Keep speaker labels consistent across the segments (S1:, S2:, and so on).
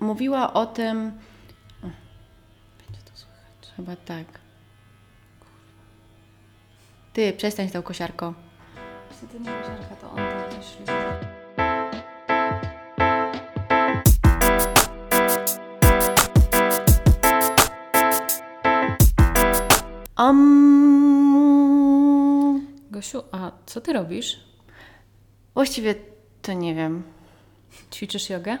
S1: mówiła o tym. Będzie to słychać. Chyba tak. Ty, przestań tą kosiarką.
S2: Niestety nie kosiarka, to on tam też
S1: Um,
S2: Gosiu, a co ty robisz?
S1: właściwie to nie wiem.
S2: Ćwiczysz jogę?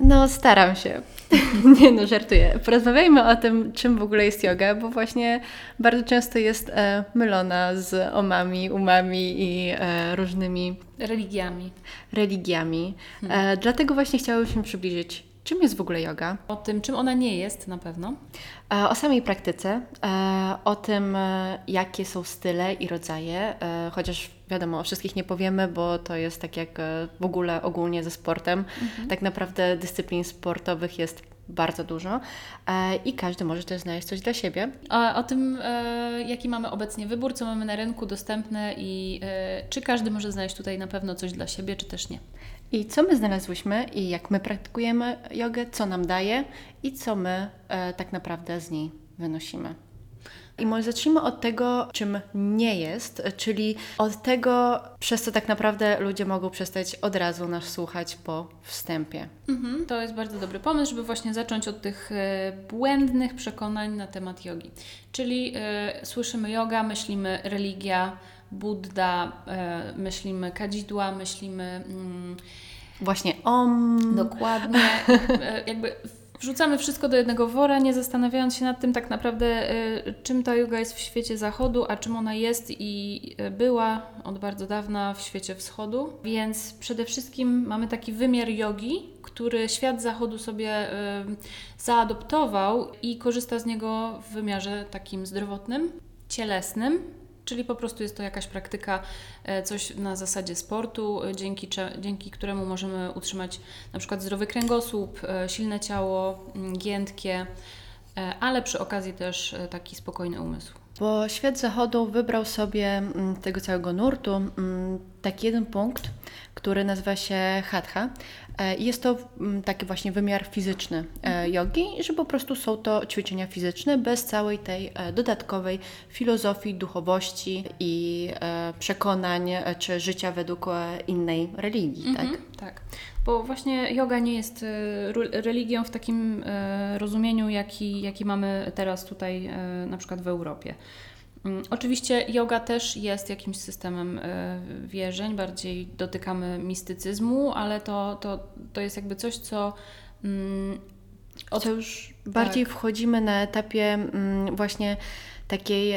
S1: No, staram się. nie no, żartuję. Porozmawiajmy o tym, czym w ogóle jest yoga, bo właśnie bardzo często jest e, mylona z omami, umami i e, różnymi
S2: Religiami.
S1: religiami. E, dlatego właśnie chciałabym przybliżyć, czym jest w ogóle yoga.
S2: O tym, czym ona nie jest na pewno.
S1: E, O samej praktyce, e, o tym, e, jakie są style i rodzaje, chociaż wiadomo, o wszystkich nie powiemy, bo to jest tak jak w ogóle ogólnie ze sportem. Tak naprawdę dyscyplin sportowych jest bardzo dużo i każdy może też znaleźć coś dla siebie.
S2: O tym, jaki mamy obecnie wybór, co mamy na rynku dostępne i czy każdy może znaleźć tutaj na pewno coś dla siebie, czy też nie.
S1: I co my znalazłyśmy i jak my praktykujemy jogę, co nam daje i co my e, tak naprawdę z niej wynosimy. I może zacznijmy od tego, czym nie jest, czyli od tego, przez co tak naprawdę ludzie mogą przestać od razu nas słuchać po wstępie.
S2: Mhm, to jest bardzo dobry pomysł, żeby właśnie zacząć od tych e, błędnych przekonań na temat jogi. Czyli e, słyszymy yoga, myślimy religia, Buddha, e, myślimy kadzidła, myślimy mm,
S1: Właśnie om.
S2: dokładnie, e, jakby wrzucamy wszystko do jednego wora, nie zastanawiając się nad tym tak naprawdę, e, czym ta yoga jest w świecie zachodu, a czym ona jest i była od bardzo dawna w świecie wschodu. Więc przede wszystkim mamy taki wymiar jogi, który świat zachodu sobie zaadoptował i korzysta z niego w wymiarze takim zdrowotnym, cielesnym. Czyli po prostu jest to jakaś praktyka, e, coś na zasadzie sportu, e, dzięki, dzięki któremu możemy utrzymać na przykład zdrowy kręgosłup, e, silne ciało, mm, giętkie, ale przy okazji też taki spokojny umysł.
S1: Bo świat zachodu wybrał sobie mm, tego całego nurtu mm, taki jeden punkt, który nazywa się hatha. E, jest to mm, taki właśnie wymiar fizyczny e, jogi, że po prostu są to ćwiczenia fizyczne bez całej tej e, dodatkowej filozofii, duchowości i przekonań czy życia według innej religii, tak?
S2: Mhm, tak. Bo właśnie yoga nie jest religią w takim rozumieniu, jaki, jaki mamy teraz tutaj na przykład w Europie. Mm, Oczywiście yoga też jest jakimś systemem e, wierzeń, bardziej dotykamy mistycyzmu, ale to, to, to jest jakby coś, co mm, od-
S1: Co już bardziej wchodzimy na etapie mm, właśnie takiej,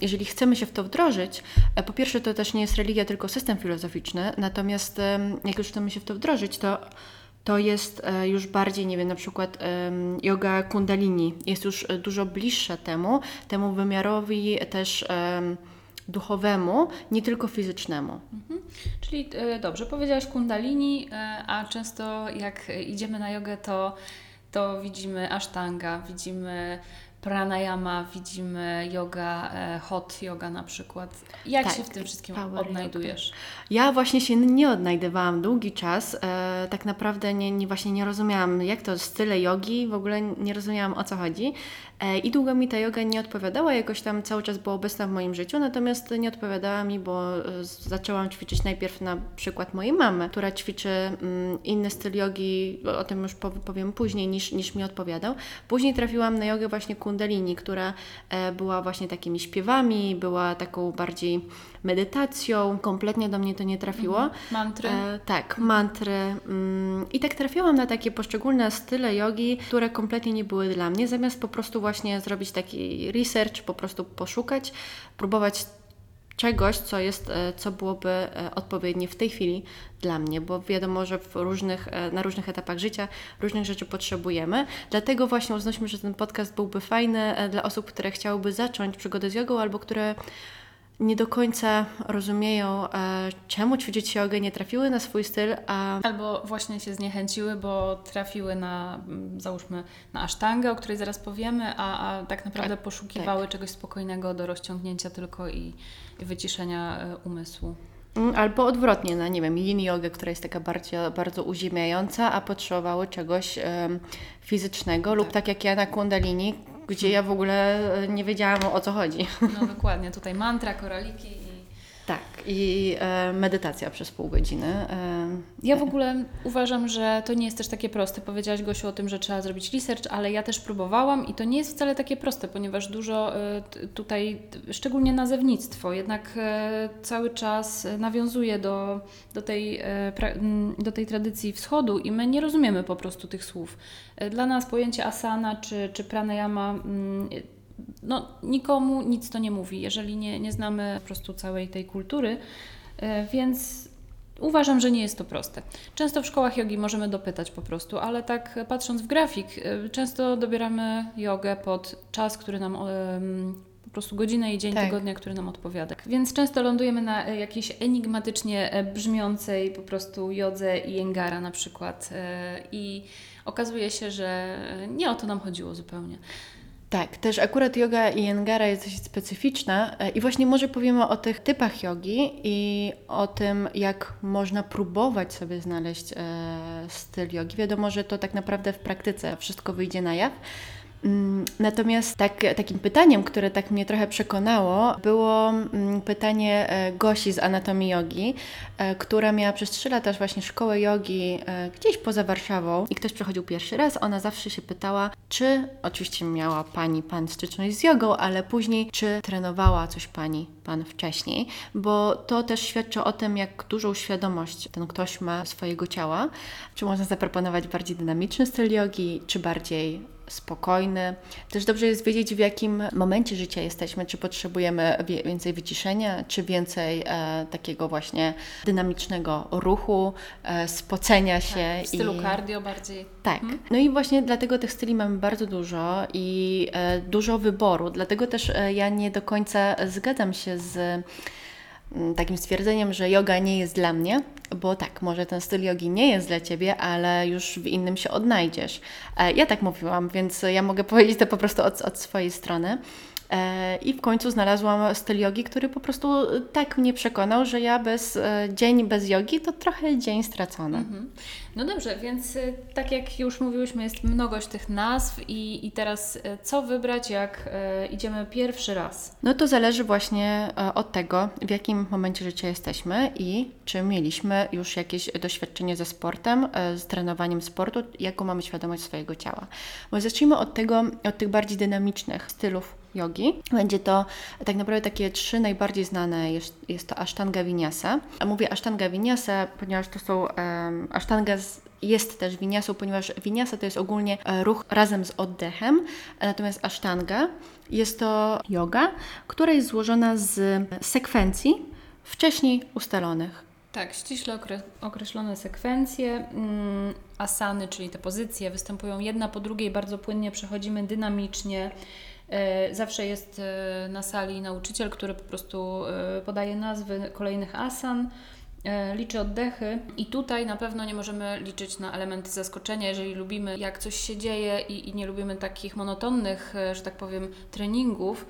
S1: jeżeli chcemy się w to wdrożyć, e, po pierwsze to też nie jest religia, tylko system filozoficzny, natomiast jak już chcemy się w to wdrożyć, to to jest e, już bardziej, nie wiem, na przykład yoga kundalini jest już e, dużo bliższa temu, temu wymiarowi też em, duchowemu, nie tylko fizycznemu.
S2: Czyli e, dobrze, powiedziałaś kundalini, a często jak idziemy na jogę, to, to widzimy ashtanga, widzimy pranayama, widzimy yoga, e, hot yoga na przykład. Jak
S1: Tak,
S2: się w tym wszystkim odnajdujesz?
S1: Ja właśnie się nie odnajdywałam długi czas. E, tak naprawdę nie, nie, właśnie nie rozumiałam, jak to style jogi, w ogóle nie rozumiałam o co chodzi. E, I długo mi ta yoga nie odpowiadała, jakoś tam cały czas była obecna w moim życiu, natomiast nie odpowiadała mi, bo e, zaczęłam ćwiczyć najpierw na przykład mojej mamy, która ćwiczy mm, inny styl jogi, o tym już pow- powiem później, niż, niż mi odpowiadał. Później trafiłam na jogę właśnie kundalini, która e, była właśnie takimi śpiewami, była taką bardziej medytacją. Kompletnie do mnie to nie trafiło.
S2: Mantry?
S1: E, tak, mantry. Mm, I tak trafiłam na takie poszczególne style jogi, które kompletnie nie były dla mnie. Zamiast po prostu właśnie zrobić taki research, po prostu poszukać, próbować czegoś, co jest, e, co byłoby e, odpowiednie w tej chwili dla mnie, bo wiadomo, że w różnych, e, na różnych etapach życia różnych rzeczy potrzebujemy. Dlatego właśnie uznaliśmy, że ten podcast byłby fajny dla osób, które chciałyby zacząć przygodę z jogą albo które nie do końca rozumieją, e, czemu ćwiczyć jogę, nie trafiły na swój styl, a
S2: Albo właśnie się zniechęciły, bo trafiły na, mm, załóżmy, na asztangę, o której zaraz powiemy, a, a tak naprawdę
S1: Tak,
S2: poszukiwały czegoś spokojnego do rozciągnięcia tylko i, i wyciszenia e, umysłu.
S1: Mm, Albo odwrotnie, na nie wiem, yin jogę, która jest taka bardzo, bardzo uziemiająca, a potrzebowały czegoś em, fizycznego, lub tak jak ja na kundalini, gdzie ja w ogóle e, nie wiedziałam o co chodzi.
S2: No dokładnie, tutaj mantra, koraliki.
S1: Tak, i e, medytacja przez pół godziny. E,
S2: Ja w ogóle uważam, że to nie jest też takie proste. Powiedziałaś Gosiu o tym, że trzeba zrobić research, ale ja też próbowałam i to nie jest wcale takie proste, ponieważ dużo e, tutaj, szczególnie nazewnictwo, jednak e, cały czas nawiązuje do, do, tej, e, pra- do tej tradycji wschodu i my nie rozumiemy po prostu tych słów. E, Dla nas pojęcie asana czy, czy pranayama no, nikomu nic to nie mówi, jeżeli nie, nie znamy po prostu całej tej kultury, e, więc uważam, że nie jest to proste. Często w szkołach jogi możemy dopytać po prostu, ale tak patrząc w grafik, e, często dobieramy jogę pod czas, który nam em, po prostu godzinę i dzień
S1: Tak.
S2: tygodnia, który nam odpowiada. Więc często lądujemy na e, jakiejś enigmatycznie e, brzmiącej po prostu jodze i jengara na przykład e, i okazuje się, że e, nie o to nam chodziło zupełnie.
S1: Tak, też akurat yoga Iyengara jest dość specyficzna e, i właśnie może powiemy o tych typach jogi i o tym, jak można próbować sobie znaleźć e, styl jogi. Wiadomo, że to tak naprawdę w praktyce wszystko wyjdzie na jaw. Mm, Natomiast tak, takim pytaniem, które tak mnie trochę przekonało, było mm, pytanie e, Gosi z Anatomii Jogi, e, która miała przez 3 lata właśnie szkołę jogi e, gdzieś poza Warszawą i ktoś przechodził pierwszy raz. Ona zawsze się pytała, czy oczywiście miała pani, pan styczność z jogą, ale później, czy trenowała coś pani, pan wcześniej, bo to też świadczy o tym, jak dużą świadomość ten ktoś ma swojego ciała. Czy można zaproponować bardziej dynamiczny styl jogi, czy bardziej spokojny. Też dobrze jest wiedzieć, w jakim momencie życia jesteśmy, czy potrzebujemy więcej wyciszenia, czy więcej e, takiego właśnie dynamicznego ruchu, e, spocenia się.
S2: Tak, w stylu
S1: i...
S2: cardio bardziej.
S1: Tak. No i właśnie dlatego tych styli mamy bardzo dużo i e, dużo wyboru. Dlatego też e, ja nie do końca zgadzam się z takim stwierdzeniem, że yoga nie jest dla mnie, bo tak, może ten styl jogi nie jest dla Ciebie, ale już w innym się odnajdziesz. E, ja tak mówiłam, więc ja mogę powiedzieć to po prostu od, od swojej strony. E, I w końcu znalazłam styl jogi, który po prostu tak mnie przekonał, że ja bez e, dzień bez jogi to trochę dzień stracony.
S2: Mhm. No dobrze, więc tak jak już mówiłyśmy, jest mnogość tych nazw i, i teraz co wybrać, jak idziemy pierwszy raz?
S1: No to zależy właśnie e, od tego, w jakim momencie życia jesteśmy i czy mieliśmy już jakieś doświadczenie ze sportem, e, z trenowaniem sportu, jaką mamy świadomość swojego ciała. Bo zacznijmy od tego, od tych bardziej dynamicznych stylów jogi. Będzie to tak naprawdę takie trzy najbardziej znane. Jest, jest to Ashtanga Vinyasa. Mówię Ashtanga Vinyasa, ponieważ to są um, Ashtanga z, jest też winiasą, ponieważ winiasa to jest ogólnie e, ruch razem z oddechem, natomiast ashtanga jest to yoga, która jest złożona z sekwencji wcześniej ustalonych.
S2: Tak, ściśle okre- określone sekwencje. Mm, asany, czyli te pozycje, występują jedna po drugiej, bardzo płynnie przechodzimy dynamicznie. E, Zawsze jest e, na sali nauczyciel, który po prostu e, podaje nazwy kolejnych asan, liczy oddechy. I tutaj na pewno nie możemy liczyć na elementy zaskoczenia, jeżeli lubimy jak coś się dzieje i, i nie lubimy takich monotonnych, że tak powiem, treningów,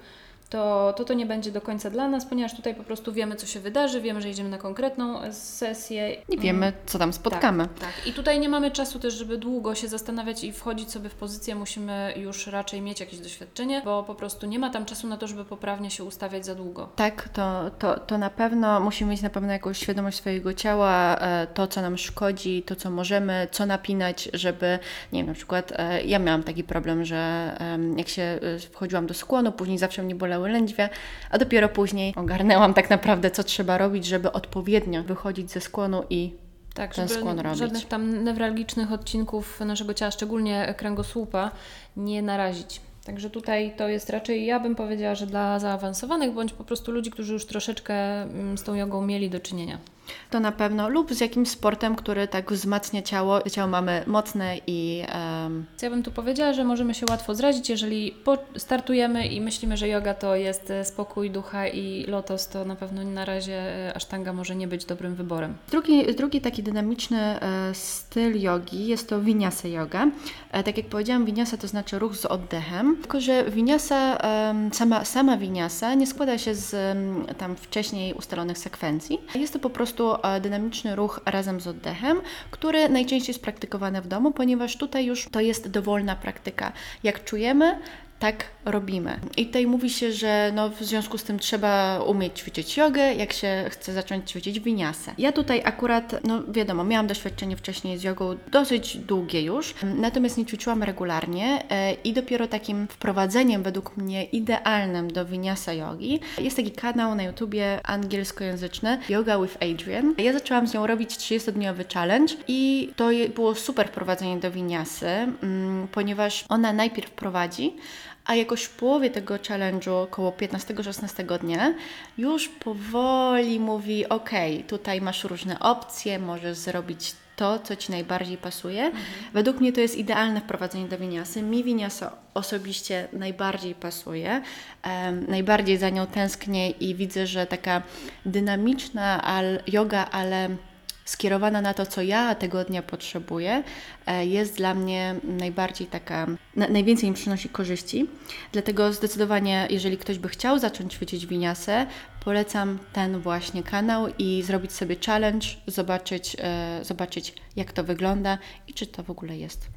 S2: to, to to nie będzie do końca dla nas, ponieważ tutaj po prostu wiemy, co się wydarzy, wiemy, że idziemy na konkretną sesję.
S1: I wiemy, co tam spotkamy.
S2: Tak, tak. I tutaj nie mamy czasu też, żeby długo się zastanawiać i wchodzić sobie w pozycję. Musimy już raczej mieć jakieś doświadczenie, bo po prostu nie ma tam czasu na to, żeby poprawnie się ustawiać za długo.
S1: Tak, to, to, to na pewno musimy mieć na pewno jakąś świadomość swojego ciała, e, to co nam szkodzi, to co możemy, co napinać, żeby, nie wiem, na przykład e, ja miałam taki problem, że jak się e, wchodziłam do skłonu, później zawsze mnie bolały lędźwie, a dopiero później ogarnęłam tak naprawdę, co trzeba robić, żeby odpowiednio wychodzić ze skłonu i
S2: Tak,
S1: ten
S2: żeby
S1: skłon robić.
S2: żadnych tam newralgicznych odcinków naszego ciała, szczególnie kręgosłupa, nie narazić. Także tutaj to jest raczej, ja bym powiedziała, że dla zaawansowanych, bądź po prostu ludzi, którzy już troszeczkę mm, z tą jogą mieli do czynienia.
S1: To na pewno, lub z jakimś sportem, który tak wzmacnia ciało. Ciało mamy mocne i... Um...
S2: Ja bym tu powiedziała, że możemy się łatwo zrazić, jeżeli startujemy i myślimy, że yoga to jest e, spokój ducha i lotos, to na pewno na razie e, asztanga może nie być dobrym wyborem.
S1: Drugi, drugi taki dynamiczny e, styl jogi jest to vinyasa yoga. Tak jak powiedziałam, vinyasa to znaczy ruch z oddechem, tylko że vinyasa, e, sama, sama vinyasa nie składa się z tam wcześniej ustalonych sekwencji. Jest to po prostu e, dynamiczny ruch razem z oddechem, który najczęściej jest praktykowany w domu, ponieważ tutaj już to jest dowolna praktyka. Jak czujemy, tak robimy. I tutaj mówi się, że no w związku z tym trzeba umieć ćwiczyć jogę, jak się chce zacząć ćwiczyć winiasę. Ja tutaj akurat, no wiadomo, miałam doświadczenie wcześniej z jogą dosyć długie już, natomiast nie ćwiczyłam regularnie e, i dopiero takim wprowadzeniem według mnie idealnym do winiasa jogi jest taki kanał na YouTubie angielskojęzyczny Yoga with Adrian. Ja zaczęłam z nią robić 30-dniowy challenge i to było super wprowadzenie do winiasy, mm, ponieważ ona najpierw prowadzi, a jakoś w połowie tego challenge'u, około 15-16 dnia, już powoli mówi: OK, tutaj masz różne opcje, możesz zrobić to, co Ci najbardziej pasuje. Mhm. Według mnie to jest idealne wprowadzenie do winiasy. Mi winiasa osobiście najbardziej pasuje, um, najbardziej za nią tęsknię i widzę, że taka dynamiczna al, yoga, ale skierowana na to, co ja tego dnia potrzebuję, e, jest dla mnie najbardziej taka, na, najwięcej mi przynosi korzyści. Dlatego zdecydowanie, jeżeli ktoś by chciał zacząć ćwiczyć winiasę, polecam ten właśnie kanał i zrobić sobie challenge, zobaczyć, e, zobaczyć jak to wygląda i czy to w ogóle jest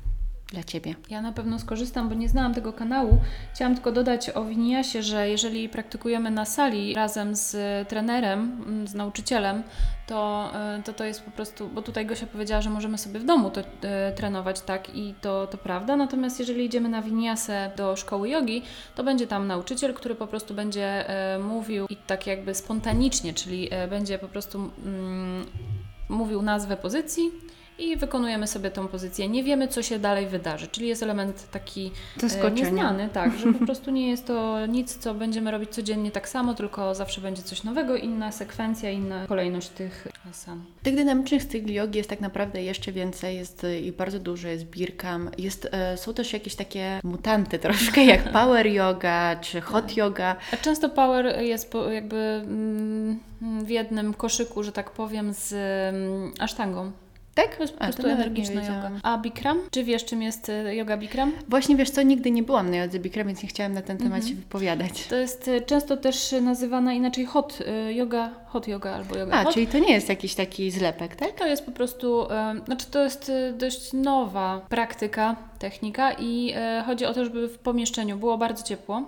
S1: dla Ciebie?
S2: Ja na pewno skorzystam, bo nie znałam tego kanału. Chciałam tylko dodać o Winiasie, że jeżeli praktykujemy na sali razem z trenerem, mm, z nauczycielem, to, e, to to jest po prostu, bo tutaj Gosia powiedziała, że możemy sobie w domu to e, trenować, tak, i to, to prawda. Natomiast jeżeli idziemy na Winiasę do szkoły jogi, to będzie tam nauczyciel, który po prostu będzie e, mówił i tak jakby spontanicznie, czyli e, będzie po prostu mm, mówił nazwę pozycji i wykonujemy sobie tą pozycję. Nie wiemy, co się dalej wydarzy, czyli jest element taki e, nieznany, tak, że po prostu nie jest to nic, co będziemy robić codziennie tak samo, tylko zawsze będzie coś nowego, inna sekwencja, inna kolejność tych asan.
S1: Tych dynamicznych styli jogi jest tak naprawdę jeszcze więcej, jest e, i bardzo dużo, jest birkam, jest, e, są też jakieś takie mutanty troszkę, jak power yoga czy hot tak. yoga.
S2: A często power jest jakby mm, w jednym koszyku, że tak powiem, z mm, asztangą.
S1: Tak?
S2: To jest po prostu energiczna yoga. A Bikram? Czy wiesz, czym jest y, yoga Bikram?
S1: Właśnie wiesz co, nigdy nie byłam na jodze Bikram, więc nie chciałam na ten temat mhm. się wypowiadać.
S2: To jest y, często też nazywana inaczej hot y, yoga, hot yoga albo yoga
S1: A,
S2: hot.
S1: czyli to nie jest jakiś taki zlepek, tak?
S2: To jest po prostu, znaczy to jest dość nowa praktyka, technika i chodzi o to, żeby w pomieszczeniu było bardzo ciepło.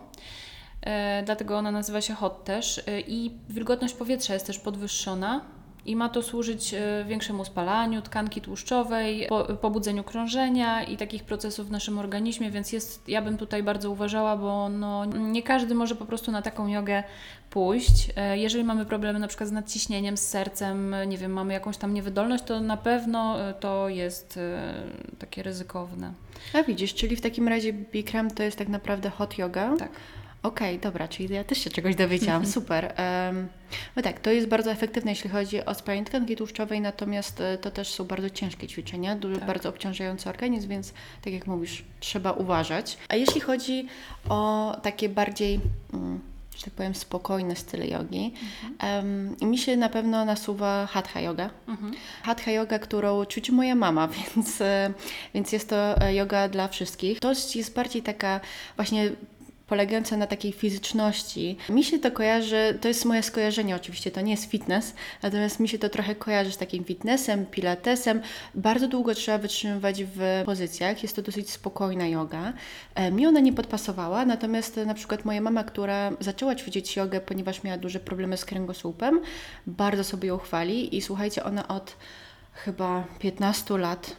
S2: dlatego ona nazywa się hot też i wilgotność powietrza jest też podwyższona i ma to służyć e, większemu spalaniu tkanki tłuszczowej, pobudzeniu krążenia i takich procesów w naszym organizmie, więc jest, ja bym tutaj bardzo uważała, bo no, nie każdy może po prostu na taką jogę pójść. E, jeżeli mamy problemy na przykład z nadciśnieniem, z sercem, nie wiem, mamy jakąś tam niewydolność, to na pewno e, to jest takie ryzykowne.
S1: A widzisz, czyli w takim razie Bikram to jest tak naprawdę hot yoga?
S2: Tak.
S1: Okej, okay, dobra, czyli ja też się czegoś dowiedziałam, super. Um, no tak, to jest bardzo efektywne, jeśli chodzi o spalanie tkanki tłuszczowej, natomiast e, to też są bardzo ciężkie ćwiczenia, tak. bardzo obciążający organizm, więc tak jak mówisz, trzeba uważać. A jeśli chodzi o takie bardziej... Um, że tak powiem, spokojne style jogi. Mhm. Um, mi się na pewno nasuwa hatha yoga. Mhm. Hatha yoga, którą ćwiczy moja mama, więc, e, więc jest to e, yoga dla wszystkich. To jest bardziej taka właśnie polegające na takiej fizyczności. Mi się to kojarzy, to jest moje skojarzenie oczywiście, to nie jest fitness, natomiast mi się to trochę kojarzy z takim fitnessem, pilatesem. Bardzo długo trzeba wytrzymywać w pozycjach, jest to dosyć spokojna yoga. E, mi ona nie podpasowała, natomiast na przykład moja mama, która zaczęła ćwiczyć jogę, ponieważ miała duże problemy z kręgosłupem, bardzo sobie ją chwali i słuchajcie, ona od chyba 15 lat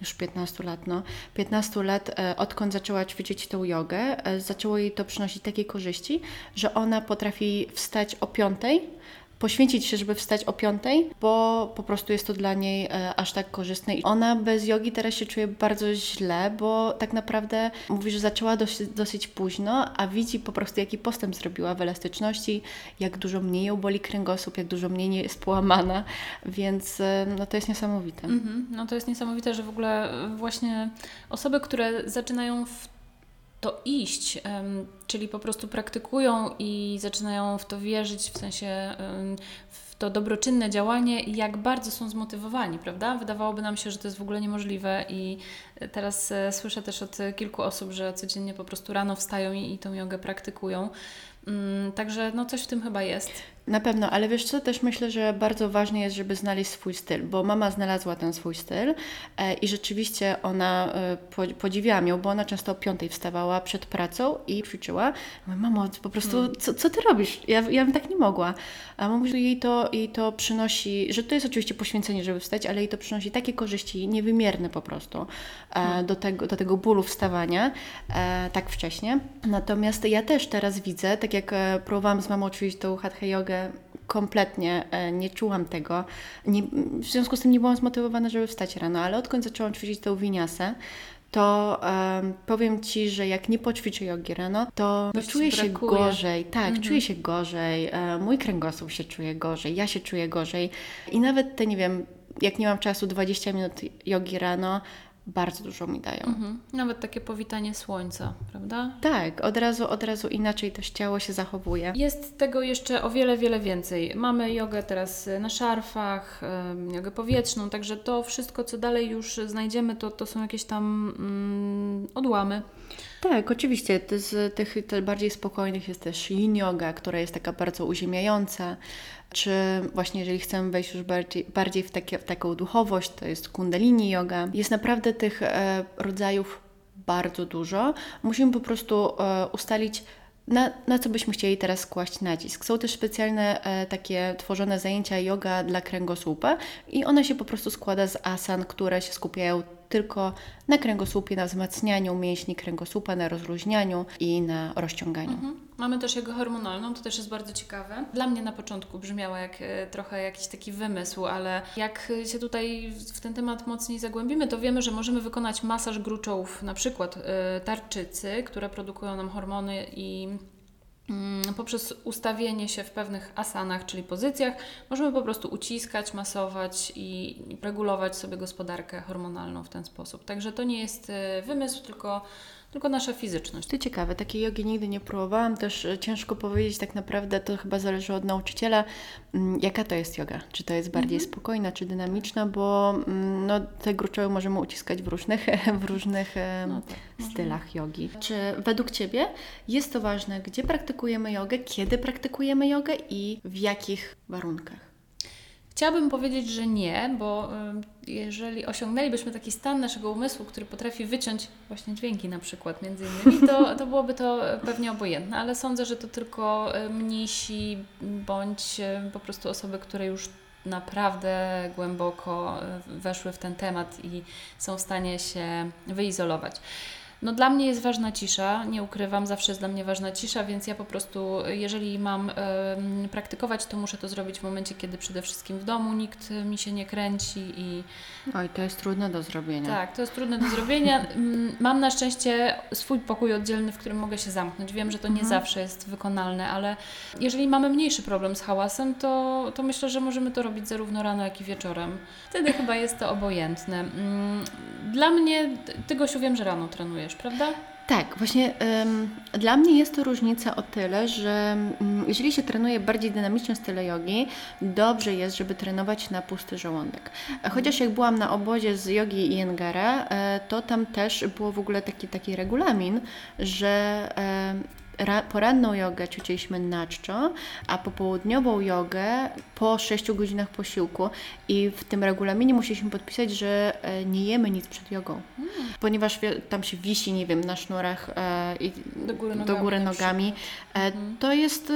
S1: już 15 lat, no, 15 lat, e, odkąd zaczęła ćwiczyć tą jogę, e, zaczęło jej to przynosić takie korzyści, że ona potrafi wstać o 5 poświęcić się, żeby wstać o piątej, bo po prostu jest to dla niej e, aż tak korzystne. I ona bez jogi teraz się czuje bardzo źle, bo tak naprawdę mówi, że zaczęła dosyć, dosyć późno, a widzi po prostu, jaki postęp zrobiła w elastyczności, jak dużo mniej ją boli kręgosłup, jak dużo mniej nie jest połamana, więc e, no to jest niesamowite.
S2: Mhm. No to jest niesamowite, że w ogóle e, właśnie osoby, które zaczynają w to iść, czyli po prostu praktykują i zaczynają w to wierzyć, w sensie w to dobroczynne działanie i jak bardzo są zmotywowani, prawda? Wydawałoby nam się, że to jest w ogóle niemożliwe i teraz e, słyszę też od kilku osób, że codziennie po prostu rano wstają i, i tą jogę praktykują. Mm, Także no coś w tym chyba jest.
S1: Na pewno, ale wiesz co, też myślę, że bardzo ważne jest, żeby znaleźć swój styl, bo mama znalazła ten swój styl e, i rzeczywiście ona, e, po, podziwiałam ją, bo ona często o piątej wstawała przed pracą i ćwiczyła. Mówię, mamo, po prostu, co, co ty robisz? Ja, ja bym tak nie mogła. A mama mówi, że jej to, jej to przynosi, że to jest oczywiście poświęcenie, żeby wstać, ale jej to przynosi takie korzyści niewymierne po prostu e, do, tego, do tego bólu wstawania tak wcześnie. Natomiast ja też teraz widzę, tak jak e, próbowałam z mamą ćwiczyć tą hatha jogę, kompletnie e, nie czułam tego. Nie, w związku z tym nie byłam zmotywowana, żeby wstać rano, ale odkąd zaczęłam ćwiczyć tą winiasę, to em, powiem Ci, że jak nie poćwiczę jogi rano, to
S2: ci
S1: czuję się
S2: brakuje.
S1: gorzej. Tak, czuję się gorzej. E, mój kręgosłup się czuje gorzej, ja się czuję gorzej. I nawet te, nie wiem, jak nie mam czasu, 20 minut jogi rano, bardzo dużo mi dają.
S2: Mhm. Nawet takie powitanie słońca, prawda?
S1: Tak, od razu, od razu inaczej też ciało się zachowuje.
S2: Jest tego jeszcze o wiele, wiele więcej. Mamy jogę teraz na szarfach, jogę powietrzną, także to wszystko, co dalej już znajdziemy, to, to są jakieś tam mm, odłamy.
S1: Tak, oczywiście. To Z tych bardziej spokojnych jest też yin yoga, która jest taka bardzo uziemiająca. Czy właśnie jeżeli chcemy wejść już bardziej, bardziej w, takie, w taką duchowość, to jest kundalini yoga. Jest naprawdę tych e, rodzajów bardzo dużo. Musimy po prostu e, ustalić, na, na co byśmy chcieli teraz kłaść nacisk. Są też specjalne e, takie tworzone zajęcia yoga dla kręgosłupa i one się po prostu składa z asan, które się skupiają tylko na kręgosłupie, na wzmacnianiu mięśni kręgosłupa, na rozluźnianiu i na rozciąganiu.
S2: Mhm. Mamy też jogę hormonalną, to też jest bardzo ciekawe. Dla mnie na początku brzmiała jak e, trochę jakiś taki wymysł, ale jak się tutaj w- ten temat mocniej zagłębimy, to wiemy, że możemy wykonać masaż gruczołów, na przykład e, tarczycy, które produkują nam hormony i poprzez ustawienie się w pewnych asanach, czyli pozycjach, możemy po prostu uciskać, masować i regulować sobie gospodarkę hormonalną w ten sposób. Także to nie jest e, wymysł, tylko, tylko nasza fizyczność.
S1: To ciekawe, takiej jogi nigdy nie próbowałam, też e, ciężko powiedzieć tak naprawdę, to chyba zależy od nauczyciela, mm, jaka to jest yoga. Czy to jest bardziej spokojna, czy dynamiczna, bo mm, no, te gruczoły możemy uciskać w różnych, w różnych em,
S2: No tak,
S1: stylach jogi. Czy według Ciebie jest to ważne, gdzie praktykujemy jogę, kiedy praktykujemy jogę i w jakich warunkach?
S2: Chciałabym powiedzieć, że nie, bo jeżeli osiągnęlibyśmy taki stan naszego umysłu, który potrafi wyciąć właśnie dźwięki na przykład między innymi, to, to byłoby to pewnie obojętne, ale sądzę, że to tylko e, mnisi bądź e, po prostu osoby, które już naprawdę głęboko e, weszły w ten temat i są w stanie się wyizolować. No dla mnie jest ważna cisza, nie ukrywam, zawsze jest dla mnie ważna cisza, więc ja po prostu, jeżeli mam em, praktykować, to muszę to zrobić w momencie, kiedy przede wszystkim w domu nikt mi się nie kręci i
S1: Oj, to jest trudne do zrobienia.
S2: tak, to jest trudne do zrobienia. Mm, Mam na szczęście swój pokój oddzielny, w którym mogę się zamknąć. Wiem, że to nie zawsze jest wykonalne, ale jeżeli mamy mniejszy problem z hałasem, to, to myślę, że możemy to robić zarówno rano, jak i wieczorem. Wtedy chyba jest to obojętne. Mm, Dla mnie, Ty Gosiu, wiem, że rano prawda?
S1: Tak, właśnie ym, dla mnie jest to różnica o tyle, że ym, jeżeli się trenuje bardziej dynamiczne style jogi, dobrze jest, żeby trenować na pusty żołądek. A Chociaż jak byłam na obozie z jogi i Jengara, e, to tam też było w ogóle taki, taki regulamin, że ra, poranną jogę ćwiczyliśmy na czczo, a popołudniową jogę po 6 godzinach posiłku. I w tym regulaminie musieliśmy podpisać, że e, nie jemy nic przed jogą, ponieważ wie- tam się wisi, nie wiem, na sznurach e, i
S2: Do góry
S1: do
S2: nogami
S1: góry
S2: na
S1: nogami. E, To jest...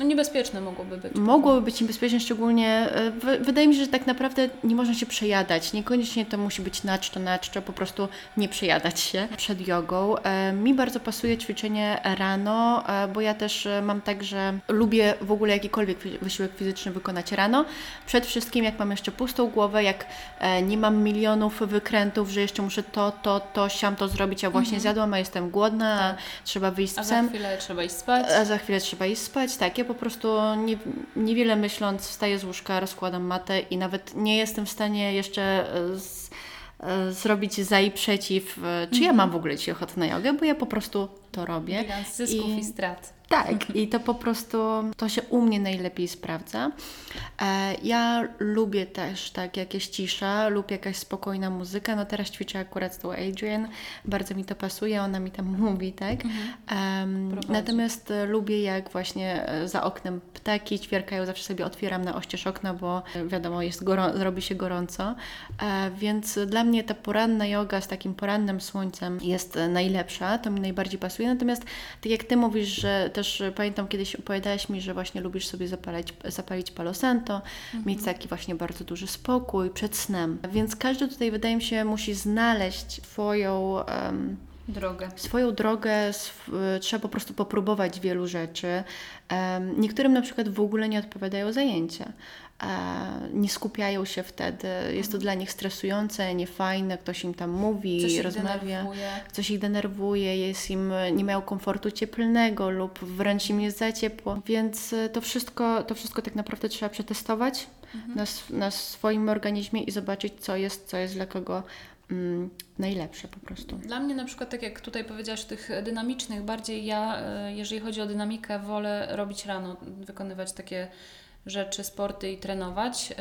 S2: No niebezpieczne mogłoby być.
S1: Mogłoby być niebezpieczne, szczególnie e, w, wydaje mi się, że tak naprawdę nie można się przejadać. Niekoniecznie to musi być na czczo, na czczo, po prostu nie przejadać się przed jogą. E, mi bardzo pasuje ćwiczenie rano, e, bo ja też e, mam tak, że lubię w ogóle jakikolwiek wy- wysiłek fizyczny wykonać rano. Przed wszystkim, jak mam jeszcze pustą głowę, jak e, nie mam milionów wykrętów, że jeszcze muszę to, to, to, siam to zrobić, a właśnie zjadłam, a jestem głodna, a trzeba wyjść z
S2: Tak. A za
S1: psem.
S2: chwilę trzeba iść spać.
S1: A za chwilę trzeba iść spać. Tak, ja po prostu nie, niewiele myśląc wstaję z łóżka, rozkładam matę i nawet nie jestem w stanie jeszcze e, z, e, zrobić za i przeciw, e, czy ja mam w ogóle dzisiaj ochotę na jogę, bo ja po prostu to robię.
S2: Bilans zysków i,
S1: I-
S2: strat.
S1: Tak, i to po prostu to się u mnie najlepiej sprawdza. E, ja lubię też tak jakieś cisza, lub jakaś spokojna muzyka. No teraz ćwiczę akurat z tą Adrian, bardzo mi to pasuje, ona mi tam mówi, tak?
S2: Prowadzi.
S1: natomiast e, lubię jak właśnie e, za oknem ptaki ćwierkają, zawsze sobie otwieram na oścież okna, bo wiadomo, jest gorą- robi się gorąco. Więc dla mnie ta poranna yoga z takim porannym słońcem jest najlepsza, to mi najbardziej pasuje. Natomiast tak jak Ty mówisz, że też e, pamiętam kiedyś opowiadałaś mi, że właśnie lubisz sobie zapalać, zapalić palo santo, mieć taki właśnie bardzo duży spokój przed snem. Więc każdy tutaj wydaje mi się musi znaleźć swoją... em,
S2: Drogę.
S1: swoją drogę, sw- y, trzeba po prostu popróbować wielu rzeczy. Niektórym na przykład w ogóle nie odpowiadają zajęcia. E, Nie skupiają się wtedy, jest to dla nich stresujące, niefajne, ktoś im tam mówi,
S2: Mhm. Coś ich
S1: rozmawia
S2: denerwuje.
S1: coś ich denerwuje, jest im, nie mają komfortu cieplnego lub wręcz im jest za ciepło. Więc e, to wszystko, to wszystko tak naprawdę trzeba przetestować
S2: Mhm.
S1: na, na swoim organizmie i zobaczyć, co jest, co jest dla kogo mm, najlepsze po prostu.
S2: Dla mnie na przykład, tak jak tutaj powiedziałaś, tych dynamicznych, bardziej ja, e, jeżeli chodzi o dynamikę, wolę robić rano, wykonywać takie rzeczy, sporty i trenować.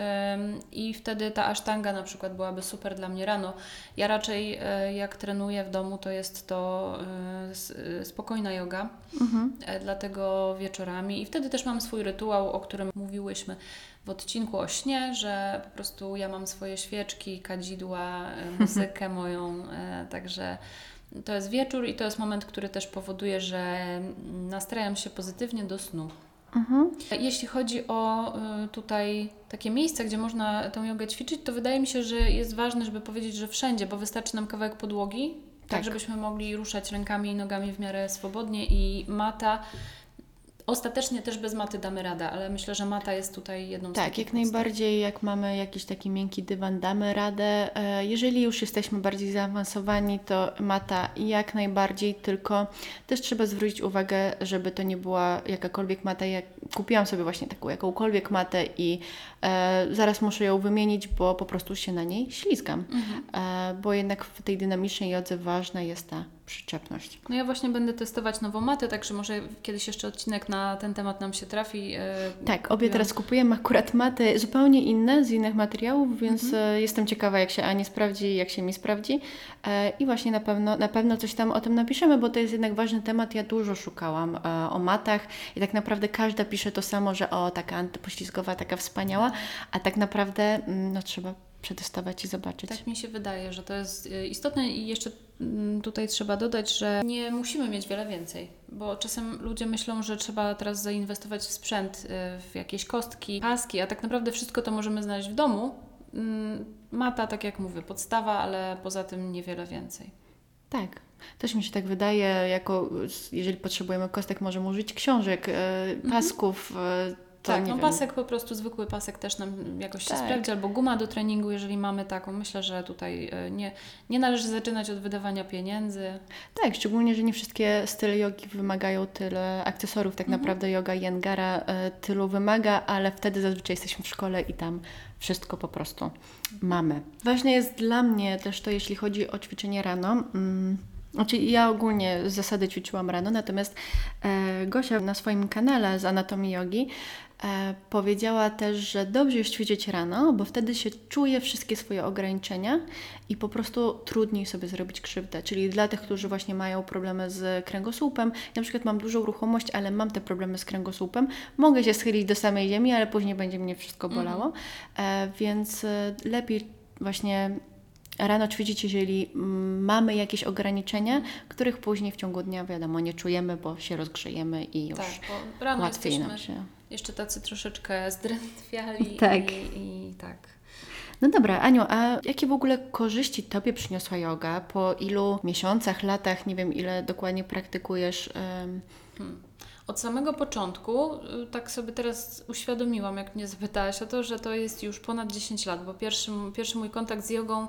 S2: I wtedy ta asztanga na przykład byłaby super dla mnie rano. Ja raczej e, jak trenuję w domu, to jest to e, e, spokojna yoga, e, dlatego wieczorami. I wtedy też mam swój rytuał, o którym mówiłyśmy w odcinku o śnie, że po prostu ja mam swoje świeczki, kadzidła, muzykę moją, także to jest wieczór i to jest moment, który też powoduje, że nastrajam się pozytywnie do snu.
S1: Mhm.
S2: Jeśli chodzi o y, tutaj takie miejsca, gdzie można tę jogę ćwiczyć, to wydaje mi się, że jest ważne, żeby powiedzieć, że wszędzie, bo wystarczy nam kawałek podłogi, tak,
S1: Tak.
S2: żebyśmy mogli ruszać rękami i nogami w miarę swobodnie i mata. Ostatecznie też bez maty damy radę, ale myślę, że mata jest tutaj jedną z
S1: Tak, jak
S2: podstaw.
S1: najbardziej, jak mamy jakiś taki miękki dywan, damy radę. E, Jeżeli już jesteśmy bardziej zaawansowani, to mata jak najbardziej, tylko też trzeba zwrócić uwagę, żeby to nie była jakakolwiek mata. Ja kupiłam sobie właśnie taką jakąkolwiek matę i e, zaraz muszę ją wymienić, bo po prostu się na niej ślizgam. E, bo jednak w tej dynamicznej jodze ważna jest ta przyczepność.
S2: No ja właśnie będę testować nową matę, także może kiedyś jeszcze odcinek na ten temat nam się trafi. e,
S1: Tak, obie teraz kupujemy akurat maty zupełnie inne, z innych materiałów, więc
S2: Mhm.
S1: e, jestem ciekawa, jak się Ani sprawdzi, jak się mi sprawdzi. E, I właśnie na pewno, na pewno coś tam o tym napiszemy, bo to jest jednak ważny temat. Ja dużo szukałam o matach i tak naprawdę każda pisze to samo, że o, taka antypoślizgowa, taka wspaniała, a tak naprawdę mm, no, trzeba przetestować i zobaczyć.
S2: Tak mi się wydaje, że to jest y, istotne i jeszcze mm, tutaj trzeba dodać, że nie musimy mieć wiele więcej, bo czasem ludzie myślą, że trzeba teraz zainwestować w sprzęt, y, w jakieś kostki, paski, a tak naprawdę wszystko to możemy znaleźć w domu. Mm, Mata, tak jak mówię, podstawa, ale poza tym niewiele więcej.
S1: Tak. Też mi się tak wydaje, jako jeżeli potrzebujemy kostek, możemy użyć książek, e, pasków. e, to
S2: tak, no
S1: wiem.
S2: pasek po prostu, zwykły pasek też nam jakoś się
S1: Tak.
S2: sprawdzi, albo guma do treningu, jeżeli mamy taką. Myślę, że tutaj y, nie, nie należy zaczynać od wydawania pieniędzy.
S1: Tak, szczególnie, że nie wszystkie style jogi wymagają tyle akcesorów. Tak naprawdę yoga Yengara e, tylu wymaga, ale wtedy zazwyczaj jesteśmy w szkole i tam wszystko po prostu mamy. Ważne jest dla mnie też to, jeśli chodzi o ćwiczenie rano. Mm, Znaczy, ja ogólnie z zasady ćwiczyłam rano, natomiast e, Gosia na swoim kanale z Anatomii Jogi e, powiedziała też, że dobrze jest ćwiczyć rano, bo wtedy się czuje wszystkie swoje ograniczenia i po prostu trudniej sobie zrobić krzywdę. Czyli dla tych, którzy właśnie mają problemy z kręgosłupem, na przykład mam dużą ruchomość, ale mam te problemy z kręgosłupem, mogę się schylić do samej ziemi, ale później będzie mnie wszystko bolało, e, więc e, lepiej właśnie rano ćwiczyć, jeżeli mm, mamy jakieś ograniczenia, których później w ciągu dnia, wiadomo, nie czujemy, bo się rozgrzejemy i już
S2: Tak, bo rano
S1: łatwiej nam się.
S2: Jeszcze tacy troszeczkę zdrętwiali
S1: Tak.
S2: i, i tak.
S1: No dobra, Aniu, a jakie w ogóle korzyści Tobie przyniosła yoga? Po ilu miesiącach, latach, nie wiem ile dokładnie praktykujesz? em,
S2: Od samego początku, y, tak sobie teraz uświadomiłam, jak mnie zapytałaś o to, że to jest już ponad 10 lat, bo pierwszy, pierwszy mój kontakt z jogą,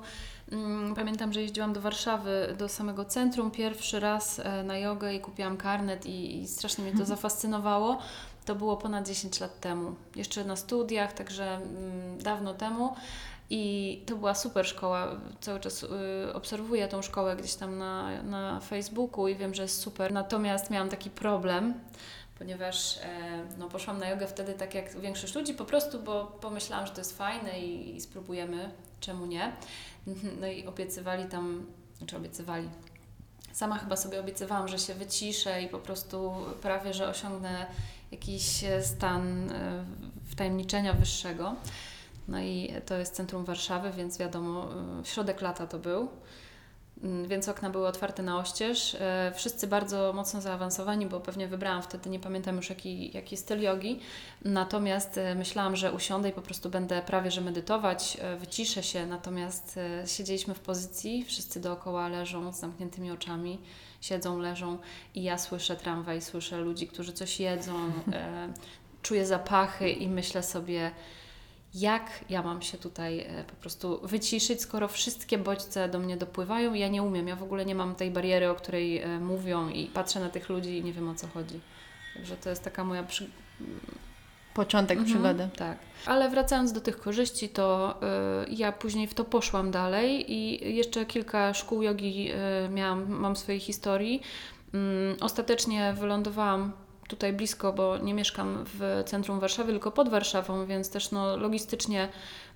S2: mm, pamiętam, że jeździłam do Warszawy, do samego centrum pierwszy raz e, na jogę i kupiłam karnet i, i strasznie mnie to zafascynowało. To było ponad 10 lat temu, jeszcze na studiach, także mm, dawno temu. I to była super szkoła. Cały czas y, obserwuję tą szkołę gdzieś tam na, na Facebooku i wiem, że jest super. Natomiast miałam taki problem, ponieważ e, no, poszłam na jogę wtedy tak jak większość ludzi, po prostu, bo pomyślałam, że to jest fajne i, i spróbujemy, czemu nie. No i obiecywali tam, czy obiecywali. Sama chyba sobie obiecywałam, że się wyciszę i po prostu prawie, że osiągnę jakiś e, stan e, wtajemniczenia wyższego. No i to jest centrum Warszawy, więc wiadomo, y, środek lata to był. Mm, Więc okna były otwarte na oścież. E, Wszyscy bardzo mocno zaawansowani, bo pewnie wybrałam wtedy, nie pamiętam już jaki, jaki styl jogi. Natomiast e, myślałam, że usiądę i po prostu będę prawie że medytować, e, wyciszę się. Natomiast e, siedzieliśmy w pozycji, wszyscy dookoła leżą z zamkniętymi oczami, siedzą, leżą i ja słyszę tramwaj, słyszę ludzi, którzy coś jedzą, e, czuję zapachy i myślę sobie, jak ja mam się tutaj e, po prostu wyciszyć, skoro wszystkie bodźce do mnie dopływają i ja nie umiem, ja w ogóle nie mam tej bariery, o której e, mówią i patrzę na tych ludzi i nie wiem o co chodzi. Także to jest taka moja przy...
S1: początek
S2: Mhm,
S1: przygody?
S2: Tak. Ale wracając do tych korzyści, to y, ja później w to poszłam dalej i jeszcze kilka szkół jogi y, miałam, mam w swojej historii. Mm, ostatecznie wylądowałam tutaj blisko, bo nie mieszkam w centrum Warszawy, tylko pod Warszawą, więc też no, logistycznie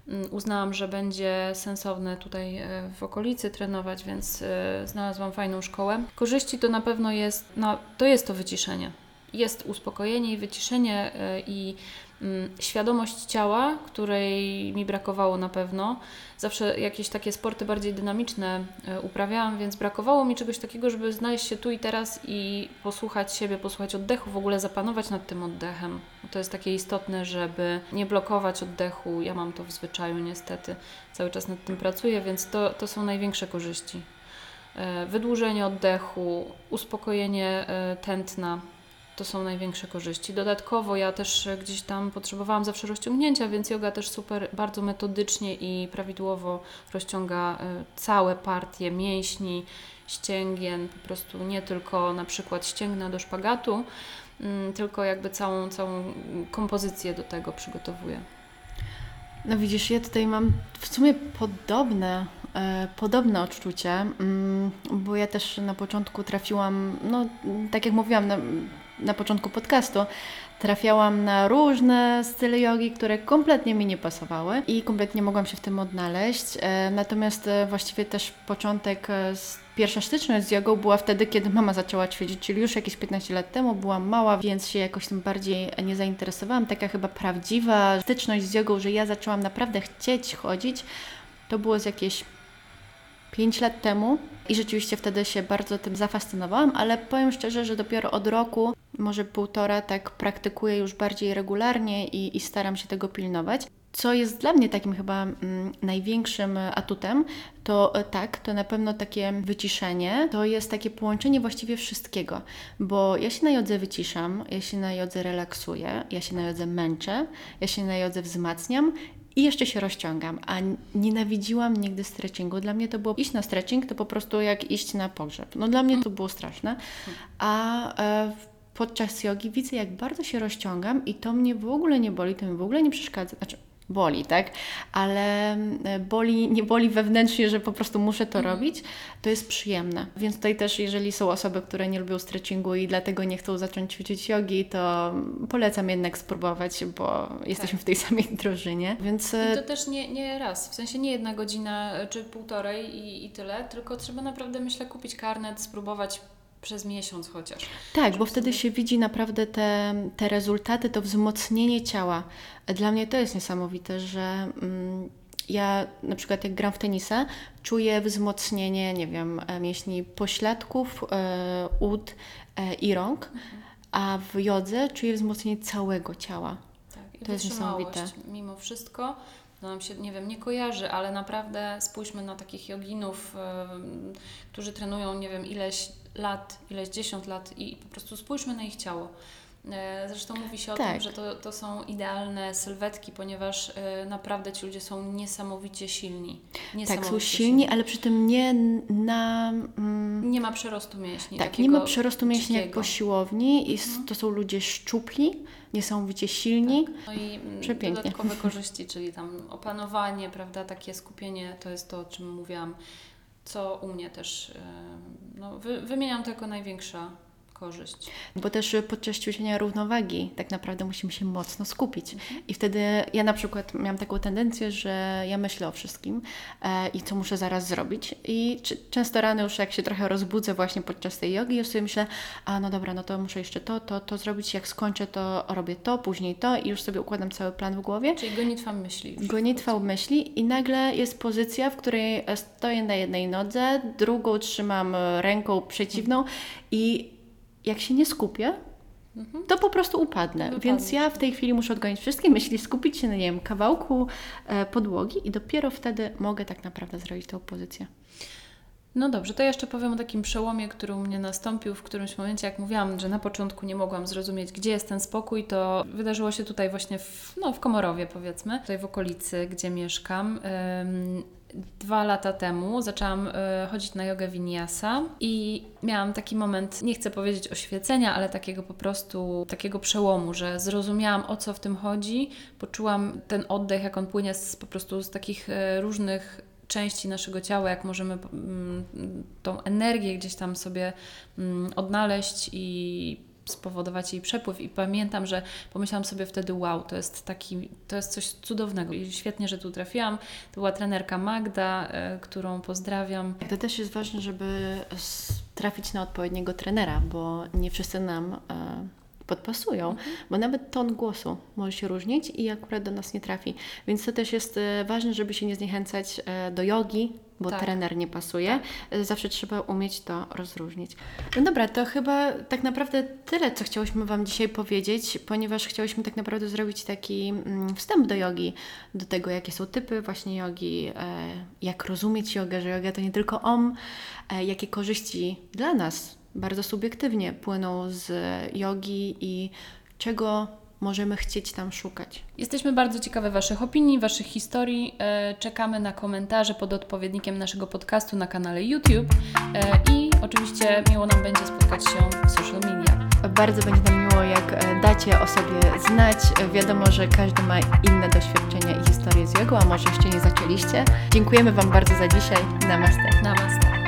S2: mm, uznałam, że będzie sensowne tutaj e, w okolicy trenować, więc e, znalazłam fajną szkołę. Korzyści to na pewno jest, no, to jest to wyciszenie. Jest uspokojenie i wyciszenie e, i mm, świadomość ciała, której mi brakowało na pewno. Zawsze jakieś takie sporty bardziej dynamiczne e, uprawiałam, więc brakowało mi czegoś takiego, żeby znaleźć się tu i teraz i posłuchać siebie, posłuchać oddechu, w ogóle zapanować nad tym oddechem. To jest takie istotne, żeby nie blokować oddechu. Ja mam to w zwyczaju niestety. Cały czas nad tym pracuję, więc to, to są największe korzyści. E, Wydłużenie oddechu, uspokojenie tętna, to są największe korzyści. Dodatkowo ja też e, gdzieś tam potrzebowałam zawsze rozciągnięcia, więc yoga też super, bardzo metodycznie i prawidłowo rozciąga e, całe partie mięśni, ścięgien, po prostu nie tylko na przykład ścięgna do szpagatu, mm, tylko jakby całą, całą kompozycję do tego przygotowuje.
S1: No widzisz, ja tutaj mam w sumie podobne, e, podobne odczucie, mm, bo ja też na początku trafiłam, no tak jak mówiłam na, początku podcastu, trafiałam na różne style jogi, które kompletnie mi nie pasowały i kompletnie mogłam się w tym odnaleźć. E, natomiast e, właściwie też początek, e, pierwsza styczność z jogą była wtedy, kiedy mama zaczęła ćwiczyć, czyli już jakieś 15 lat temu, byłam mała, więc się jakoś tym bardziej nie zainteresowałam. Taka chyba prawdziwa styczność z jogą, że ja zaczęłam naprawdę chcieć chodzić, to było z jakieś 5 lat temu i rzeczywiście wtedy się bardzo tym zafascynowałam, ale powiem szczerze, że dopiero od roku, może półtora, tak praktykuję już bardziej regularnie i, i staram się tego pilnować. Co jest dla mnie takim chyba mm, największym atutem, to e, tak, to na pewno takie wyciszenie, to jest takie połączenie właściwie wszystkiego, bo ja się na jodze wyciszam, ja się na jodze relaksuję, ja się na jodze męczę, ja się na jodze wzmacniam i jeszcze się rozciągam, a nienawidziłam nigdy stretchingu. Dla mnie to było iść na stretching, to po prostu jak iść na pogrzeb. No dla mnie to było straszne. A e, podczas jogi widzę, jak bardzo się rozciągam i to mnie w ogóle nie boli, to mi w ogóle nie przeszkadza. Znaczy, boli, tak? Ale e, boli, nie boli wewnętrznie, że po prostu muszę to robić, to jest przyjemne. Więc tutaj też, jeżeli są osoby, które nie lubią stretchingu i dlatego nie chcą zacząć ćwiczyć jogi, to polecam jednak spróbować, bo jesteśmy w tej samej drużynie. Więc
S2: I
S1: e,
S2: to też nie, nie raz, w sensie nie jedna godzina e, czy półtorej i, i tyle, tylko trzeba naprawdę, myślę, kupić karnet, spróbować przez miesiąc chociaż.
S1: Tak, bo wtedy się widzi naprawdę te, te rezultaty, to wzmocnienie ciała. Dla mnie to jest niesamowite, że mm, ja na przykład jak gram w tenisa, czuję wzmocnienie, nie wiem, e, mięśni pośladków, e, ud e, i rąk, a w jodze czuję wzmocnienie całego ciała.
S2: Tak, i
S1: To jest niesamowite.
S2: Mimo wszystko, to nam się, nie wiem, nie kojarzy, ale naprawdę spójrzmy na takich joginów, em, którzy trenują, nie wiem, ileś lat, ileś dziesiąt lat i po prostu spójrzmy na ich ciało. E, Zresztą mówi się o
S1: Tak.
S2: tym, że to, to są idealne sylwetki, ponieważ e, naprawdę ci ludzie są niesamowicie silni.
S1: Tak, są
S2: Niesamowicie
S1: silni, ale przy tym nie na... Mm,
S2: Nie ma przerostu mięśni.
S1: tak, nie ma przerostu mięśni jak po siłowni i s- to są ludzie szczupli, niesamowicie silni.
S2: No i mm,
S1: Przepięknie.
S2: dodatkowe korzyści, czyli tam opanowanie, prawda, takie skupienie, to jest to, o czym mówiłam, co u mnie też, em, no, wy, wymieniam to jako największa korzyść.
S1: Bo też podczas ćwiczenia równowagi tak naprawdę musimy się mocno skupić. I wtedy ja na przykład miałam taką tendencję, że ja myślę o wszystkim e, i co muszę zaraz zrobić. I czy, często rano już jak się trochę rozbudzę właśnie podczas tej jogi, już sobie myślę, a no dobra, no to muszę jeszcze to, to, to zrobić. Jak skończę, to robię to, później to i już sobie układam cały plan w głowie.
S2: Czyli gonitwa myśli.
S1: Gonitwa myśli i nagle jest pozycja, w której e, stoję na jednej nodze, drugą trzymam e, ręką przeciwną i jak się nie skupię, to po prostu upadnę.
S2: Wypadniesz.
S1: Więc ja w tej chwili muszę odgonić wszystkie myśli, skupić się na, nie wiem, kawałku e, podłogi i dopiero wtedy mogę tak naprawdę zrobić tę pozycję.
S2: No dobrze, to jeszcze powiem o takim przełomie, który u mnie nastąpił w którymś momencie, jak mówiłam, że na początku nie mogłam zrozumieć, gdzie jest ten spokój, to wydarzyło się tutaj właśnie w, no, w Komorowie powiedzmy, tutaj w okolicy, gdzie mieszkam. Ym, Dwa lata temu zaczęłam y, chodzić na jogę vinyasa i miałam taki moment, nie chcę powiedzieć oświecenia, ale takiego po prostu, takiego przełomu, że zrozumiałam o co w tym chodzi, poczułam ten oddech, jak on płynie z, po prostu z takich y, różnych części naszego ciała, jak możemy mm, tą energię gdzieś tam sobie mm, odnaleźć i spowodować jej przepływ. I pamiętam, że pomyślałam sobie wtedy, wow, to jest taki, to jest coś cudownego i świetnie, że tu trafiłam. To była trenerka Magda, e, którą pozdrawiam.
S1: To też jest ważne, żeby trafić na odpowiedniego trenera, bo nie wszyscy nam e, podpasują, bo nawet ton głosu może się różnić i akurat do nas nie trafi. Więc to też jest e, ważne, żeby się nie zniechęcać do jogi, bo
S2: Tak.
S1: trener nie pasuje. E, Zawsze trzeba umieć to rozróżnić. No dobra, to chyba tak naprawdę tyle, co chciałyśmy Wam dzisiaj powiedzieć, ponieważ chciałyśmy tak naprawdę zrobić taki mm, wstęp do jogi, do tego, jakie są typy właśnie jogi, e, jak rozumieć jogę, że yoga to nie tylko om, e, jakie korzyści dla nas bardzo subiektywnie płyną z jogi i czego możemy chcieć tam szukać.
S2: Jesteśmy bardzo ciekawe Waszych opinii, Waszych historii. E, Czekamy na komentarze pod odpowiednikiem naszego podcastu na kanale YouTube E, i oczywiście miło nam będzie spotkać się w social media.
S1: Bardzo będzie nam miło, jak e, dacie o sobie znać. Wiadomo, że każdy ma inne doświadczenia i historie z jogą, a może jeszcze nie zaczęliście. Dziękujemy Wam bardzo za dzisiaj. Namaste.
S2: Namaste.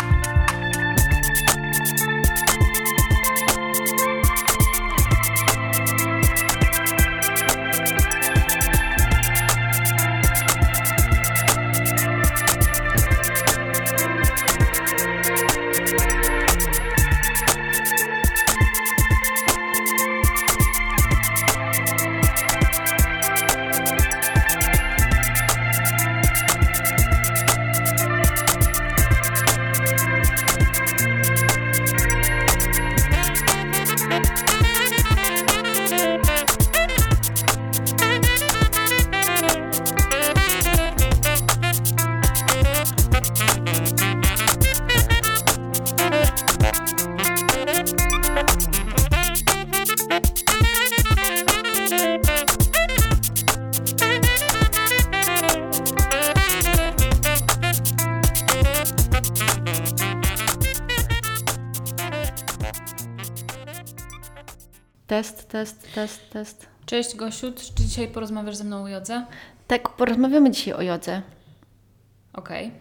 S1: Test.
S2: Cześć Gosiu, czy dzisiaj porozmawiasz ze mną o jodze?
S1: Tak, porozmawiamy dzisiaj o jodze.
S2: Okej.